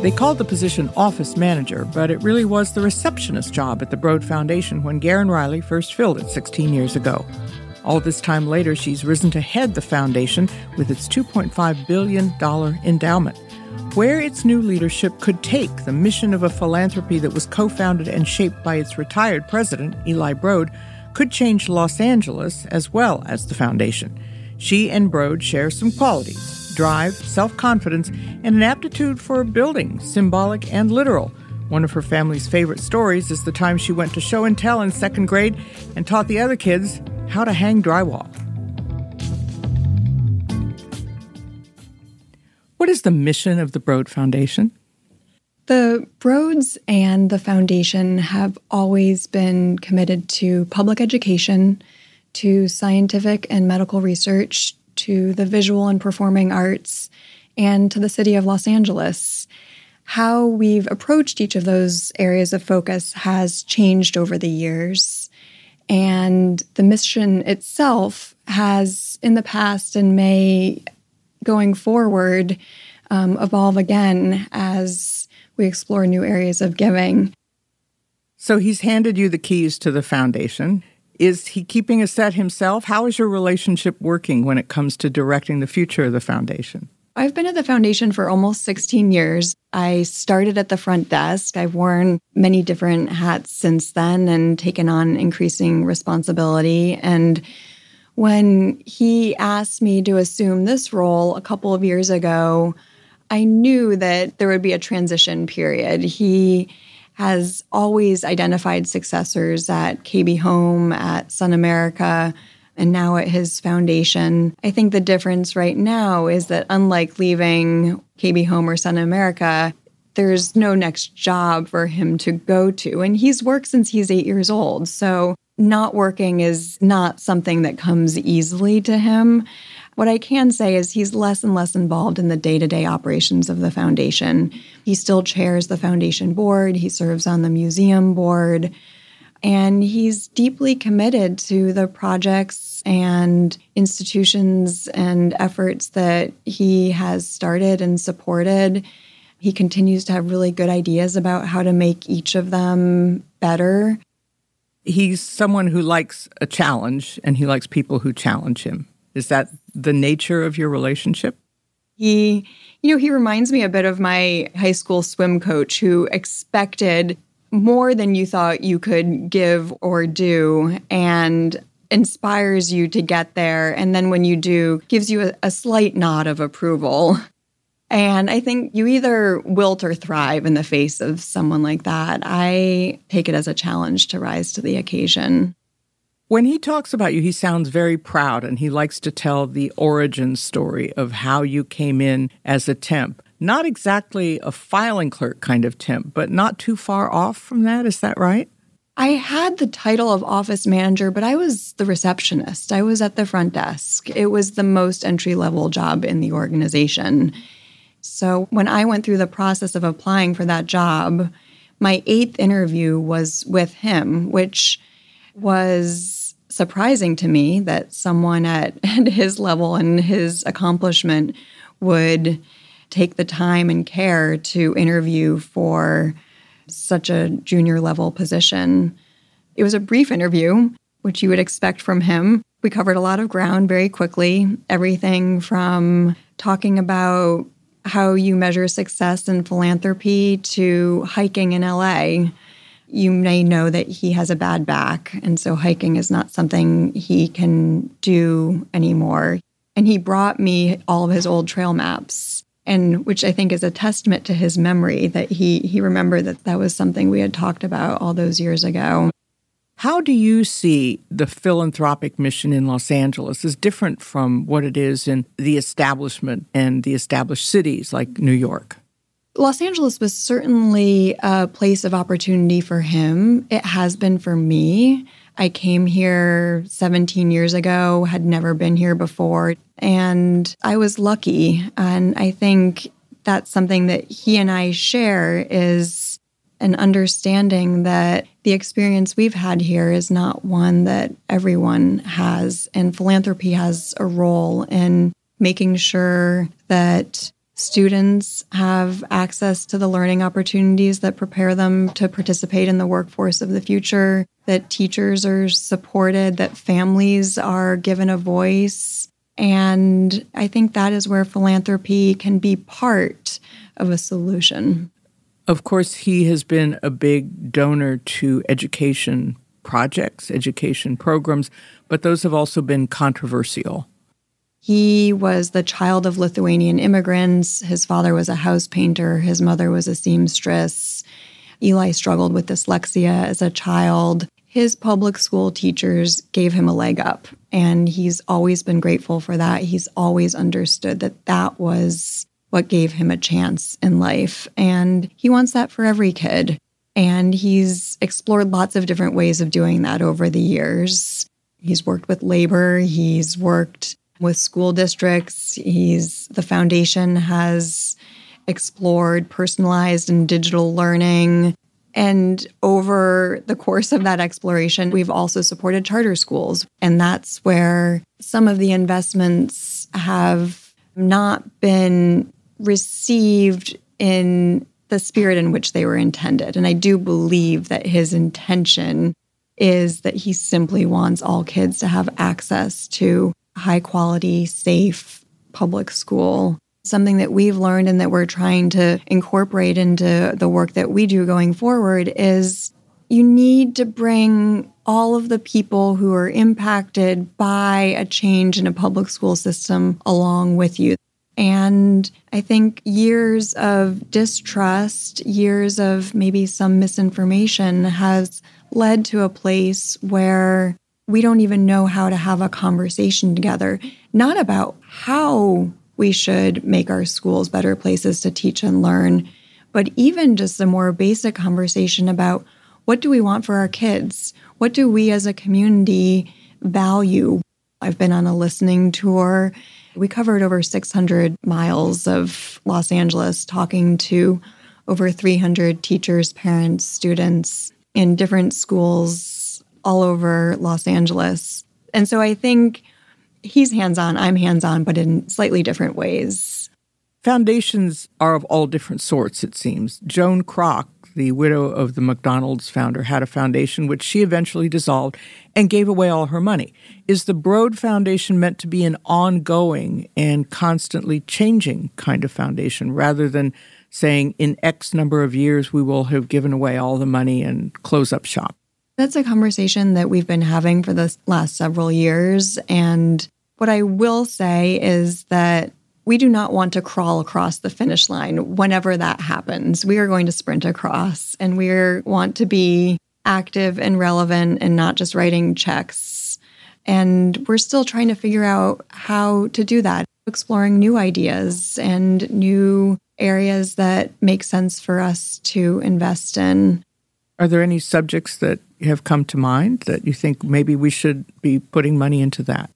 They called the position office manager, but it really was the receptionist job at the Broad Foundation when Gerun Riley first filled it 16 years ago. All this time later, she's risen to head the foundation with its $2.5 billion endowment. Where its new leadership could take the mission of a philanthropy that was co founded and shaped by its retired president, Eli Broad, could change Los Angeles as well as the foundation. She and Broad share some qualities drive, self confidence, and an aptitude for building, symbolic and literal. One of her family's favorite stories is the time she went to show and tell in second grade and taught the other kids how to hang drywall. What is the mission of the Broad Foundation? The Broads and the Foundation have always been committed to public education, to scientific and medical research, to the visual and performing arts, and to the city of Los Angeles. How we've approached each of those areas of focus has changed over the years. And the mission itself has, in the past and may going forward, um, evolve again as we explore new areas of giving. So he's handed you the keys to the foundation. Is he keeping a set himself? How is your relationship working when it comes to directing the future of the foundation? I've been at the foundation for almost 16 years. I started at the front desk. I've worn many different hats since then and taken on increasing responsibility. And when he asked me to assume this role a couple of years ago, I knew that there would be a transition period. He has always identified successors at KB Home, at Sun America, and now at his foundation. I think the difference right now is that unlike leaving KB Home or Sun America, there's no next job for him to go to. And he's worked since he's eight years old. So not working is not something that comes easily to him. What I can say is he's less and less involved in the day to day operations of the foundation. He still chairs the foundation board, he serves on the museum board, and he's deeply committed to the projects and institutions and efforts that he has started and supported. He continues to have really good ideas about how to make each of them better. He's someone who likes a challenge and he likes people who challenge him. Is that the nature of your relationship? He, you know, he reminds me a bit of my high school swim coach who expected more than you thought you could give or do and inspires you to get there. And then when you do, gives you a, a slight nod of approval. And I think you either wilt or thrive in the face of someone like that. I take it as a challenge to rise to the occasion. When he talks about you, he sounds very proud and he likes to tell the origin story of how you came in as a temp. Not exactly a filing clerk kind of temp, but not too far off from that. Is that right? I had the title of office manager, but I was the receptionist. I was at the front desk. It was the most entry level job in the organization. So when I went through the process of applying for that job, my eighth interview was with him, which was surprising to me that someone at, at his level and his accomplishment would take the time and care to interview for such a junior level position. It was a brief interview, which you would expect from him. We covered a lot of ground very quickly, everything from talking about how you measure success in philanthropy to hiking in LA you may know that he has a bad back. And so hiking is not something he can do anymore. And he brought me all of his old trail maps. And which I think is a testament to his memory that he he remembered that that was something we had talked about all those years ago. How do you see the philanthropic mission in Los Angeles as different from what it is in the establishment and the established cities like New York? Los Angeles was certainly a place of opportunity for him. It has been for me. I came here 17 years ago, had never been here before, and I was lucky. And I think that's something that he and I share is an understanding that the experience we've had here is not one that everyone has. And philanthropy has a role in making sure that students have access to the learning opportunities that prepare them to participate in the workforce of the future, that teachers are supported, that families are given a voice. And I think that is where philanthropy can be part of a solution. Of course, he has been a big donor to education projects, education programs, but those have also been controversial. He was the child of Lithuanian immigrants. His father was a house painter, his mother was a seamstress. Eli struggled with dyslexia as a child. His public school teachers gave him a leg up, and he's always been grateful for that. He's always understood that that was what gave him a chance in life. And he wants that for every kid. And he's explored lots of different ways of doing that over the years. He's worked with labor, he's worked with school districts. He's the foundation has explored personalized and digital learning. And over the course of that exploration, we've also supported charter schools. And that's where some of the investments have not been received in the spirit in which they were intended. And I do believe that his intention is that he simply wants all kids to have access to high quality, safe public school. Something that we've learned and that we're trying to incorporate into the work that we do going forward is you need to bring all of the people who are impacted by a change in a public school system along with you. And I think years of distrust, years of maybe some misinformation has led to a place where we don't even know how to have a conversation together, not about how we should make our schools better places to teach and learn, but even just a more basic conversation about what do we want for our kids? What do we as a community value? I've been on a listening tour. We covered over 600 miles of Los Angeles talking to over 300 teachers, parents, students in different schools all over Los Angeles. And so I think he's hands on, I'm hands on, but in slightly different ways. Foundations are of all different sorts, it seems. Joan Kroc, the widow of the McDonald's founder, had a foundation which she eventually dissolved and gave away all her money. Is the Broad Foundation meant to be an ongoing and constantly changing kind of foundation rather than saying in X number of years we will have given away all the money and close up shop? That's a conversation that we've been having for the last several years. And what I will say is that we do not want to crawl across the finish line whenever that happens. We are going to sprint across and we want to be active and relevant and not just writing checks. And we're still trying to figure out how to do that, exploring new ideas and new areas that make sense for us to invest in. Are there any subjects that have come to mind that you think maybe we should be putting money into that?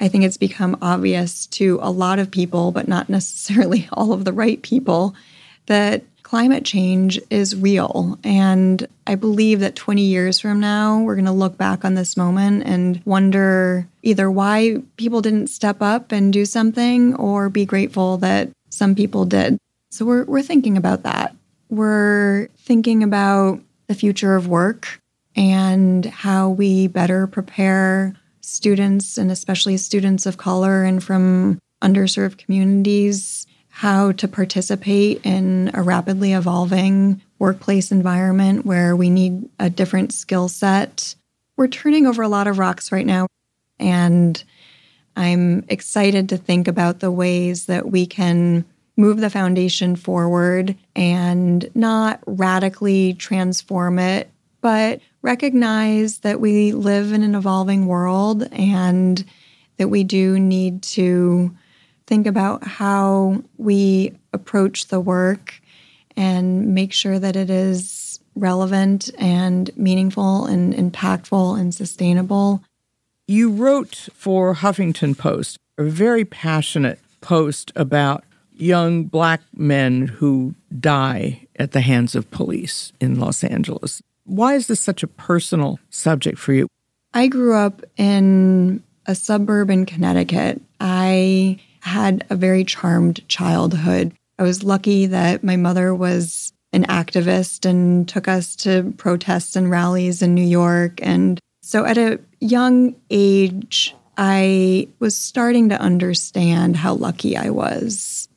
I think it's become obvious to a lot of people, but not necessarily all of the right people, that climate change is real. And I believe that 20 years from now, we're going to look back on this moment and wonder either why people didn't step up and do something or be grateful that some people did. So we're, we're thinking about that. We're thinking about the future of work and how we better prepare students and especially students of color and from underserved communities how to participate in a rapidly evolving workplace environment where we need a different skill set. We're turning over a lot of rocks right now, and I'm excited to think about the ways that we can move the foundation forward and not radically transform it, but recognize that we live in an evolving world and that we do need to think about how we approach the work and make sure that it is relevant and meaningful and impactful and sustainable. You wrote for Huffington Post a very passionate post about young black men who die at the hands of police in Los Angeles. Why is this such a personal subject for you? I grew up in a suburb in Connecticut. I had a very charmed childhood. I was lucky that my mother was an activist and took us to protests and rallies in New York. And so at a young age, I was starting to understand how lucky I was.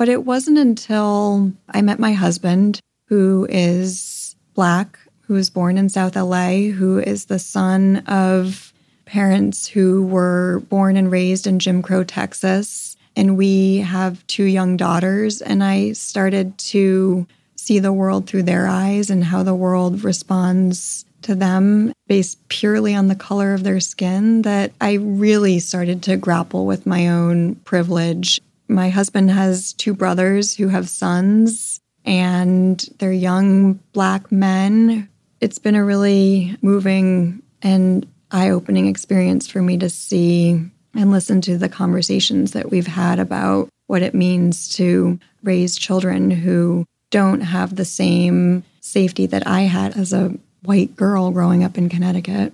But it wasn't until I met my husband, who is Black, who was born in South LA, who is the son of parents who were born and raised in Jim Crow, Texas. And we have two young daughters. And I started to see the world through their eyes and how the world responds to them based purely on the color of their skin that I really started to grapple with my own privilege. My husband has two brothers who have sons, and they're young black men. It's been a really moving and eye opening experience for me to see and listen to the conversations that we've had about what it means to raise children who don't have the same safety that I had as a white girl growing up in Connecticut.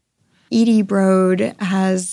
Edie Broad has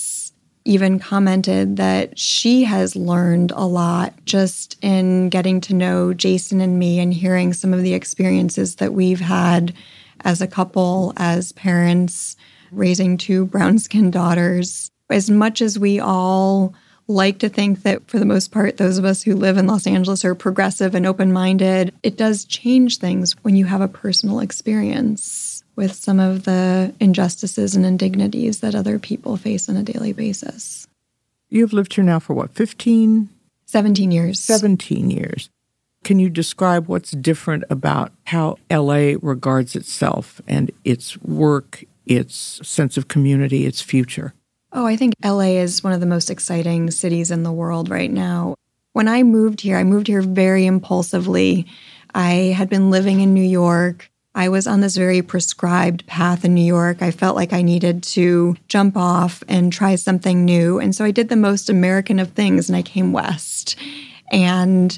even commented that she has learned a lot just in getting to know Jason and me and hearing some of the experiences that we've had as a couple, as parents, raising two brown skinned daughters. As much as we all like to think that for the most part, those of us who live in Los Angeles are progressive and open minded, it does change things when you have a personal experience with some of the injustices and indignities that other people face on a daily basis. You've lived here now for what, 15? 17 years. 17 years. Can you describe what's different about how LA regards itself and its work, its sense of community, its future? Oh, I think LA is one of the most exciting cities in the world right now. When I moved here, I moved here very impulsively. I had been living in New York. I was on this very prescribed path in New York. I felt like I needed to jump off and try something new. And so I did the most American of things and I came west. And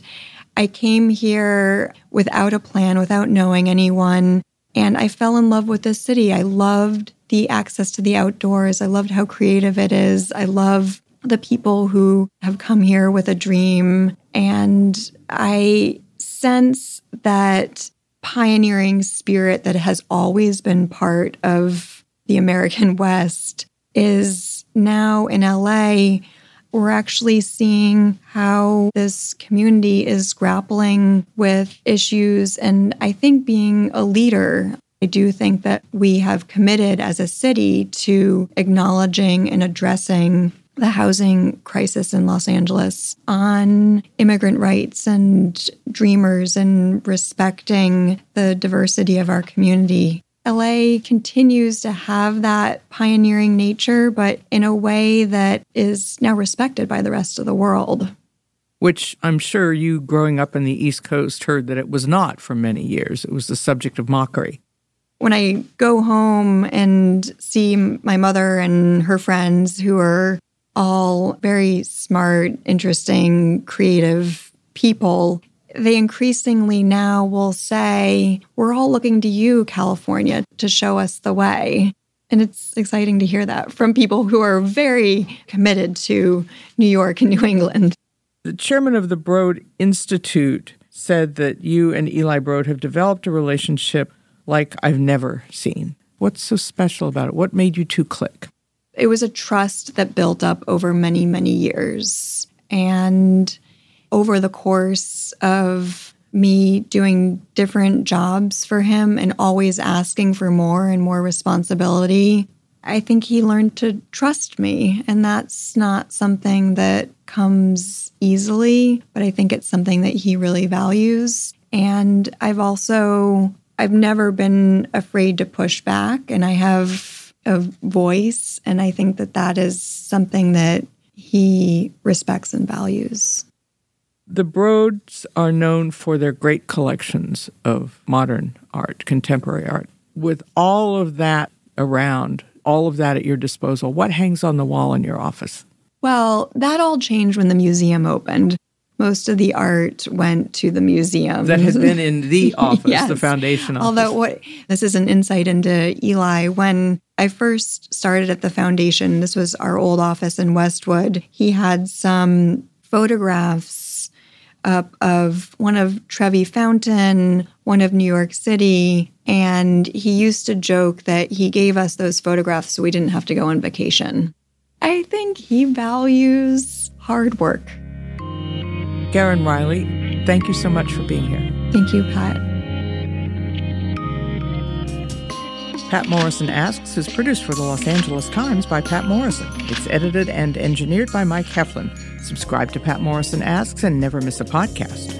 I came here without a plan, without knowing anyone. And I fell in love with this city. I loved the access to the outdoors. I loved how creative it is. I love the people who have come here with a dream. And I sense that pioneering spirit that has always been part of the American West is now in LA. We're actually seeing how this community is grappling with issues and I think being a leader. I do think that we have committed as a city to acknowledging and addressing the housing crisis in Los Angeles on immigrant rights and dreamers and respecting the diversity of our community. LA continues to have that pioneering nature, but in a way that is now respected by the rest of the world. Which I'm sure you, growing up in the East Coast, heard that it was not for many years. It was the subject of mockery. When I go home and see my mother and her friends who are all very smart, interesting, creative people, they increasingly now will say, We're all looking to you, California, to show us the way. And it's exciting to hear that from people who are very committed to New York and New England. The chairman of the Broad Institute said that you and Eli Broad have developed a relationship like I've never seen. What's so special about it? What made you two click? It was a trust that built up over many, many years. And over the course of me doing different jobs for him and always asking for more and more responsibility, I think he learned to trust me. And that's not something that comes easily, but I think it's something that he really values. And I've also, I've never been afraid to push back. And I have of voice. And I think that that is something that he respects and values. The Broads are known for their great collections of modern art, contemporary art. With all of that around, all of that at your disposal, what hangs on the wall in your office? Well, that all changed when the museum opened most of the art went to the museum that had been in the office, yes. the foundation office. Although what this is an insight into Eli when I first started at the foundation, this was our old office in Westwood. He had some photographs up of one of Trevi Fountain, one of New York City, and he used to joke that he gave us those photographs so we didn't have to go on vacation. I think he values hard work. Gerun Riley, thank you so much for being here. Thank you, Patt. Patt Morrison Asks is produced for the Los Angeles Times by Patt Morrison. It's edited and engineered by Mike Heflin. Subscribe to Patt Morrison Asks and never miss a podcast.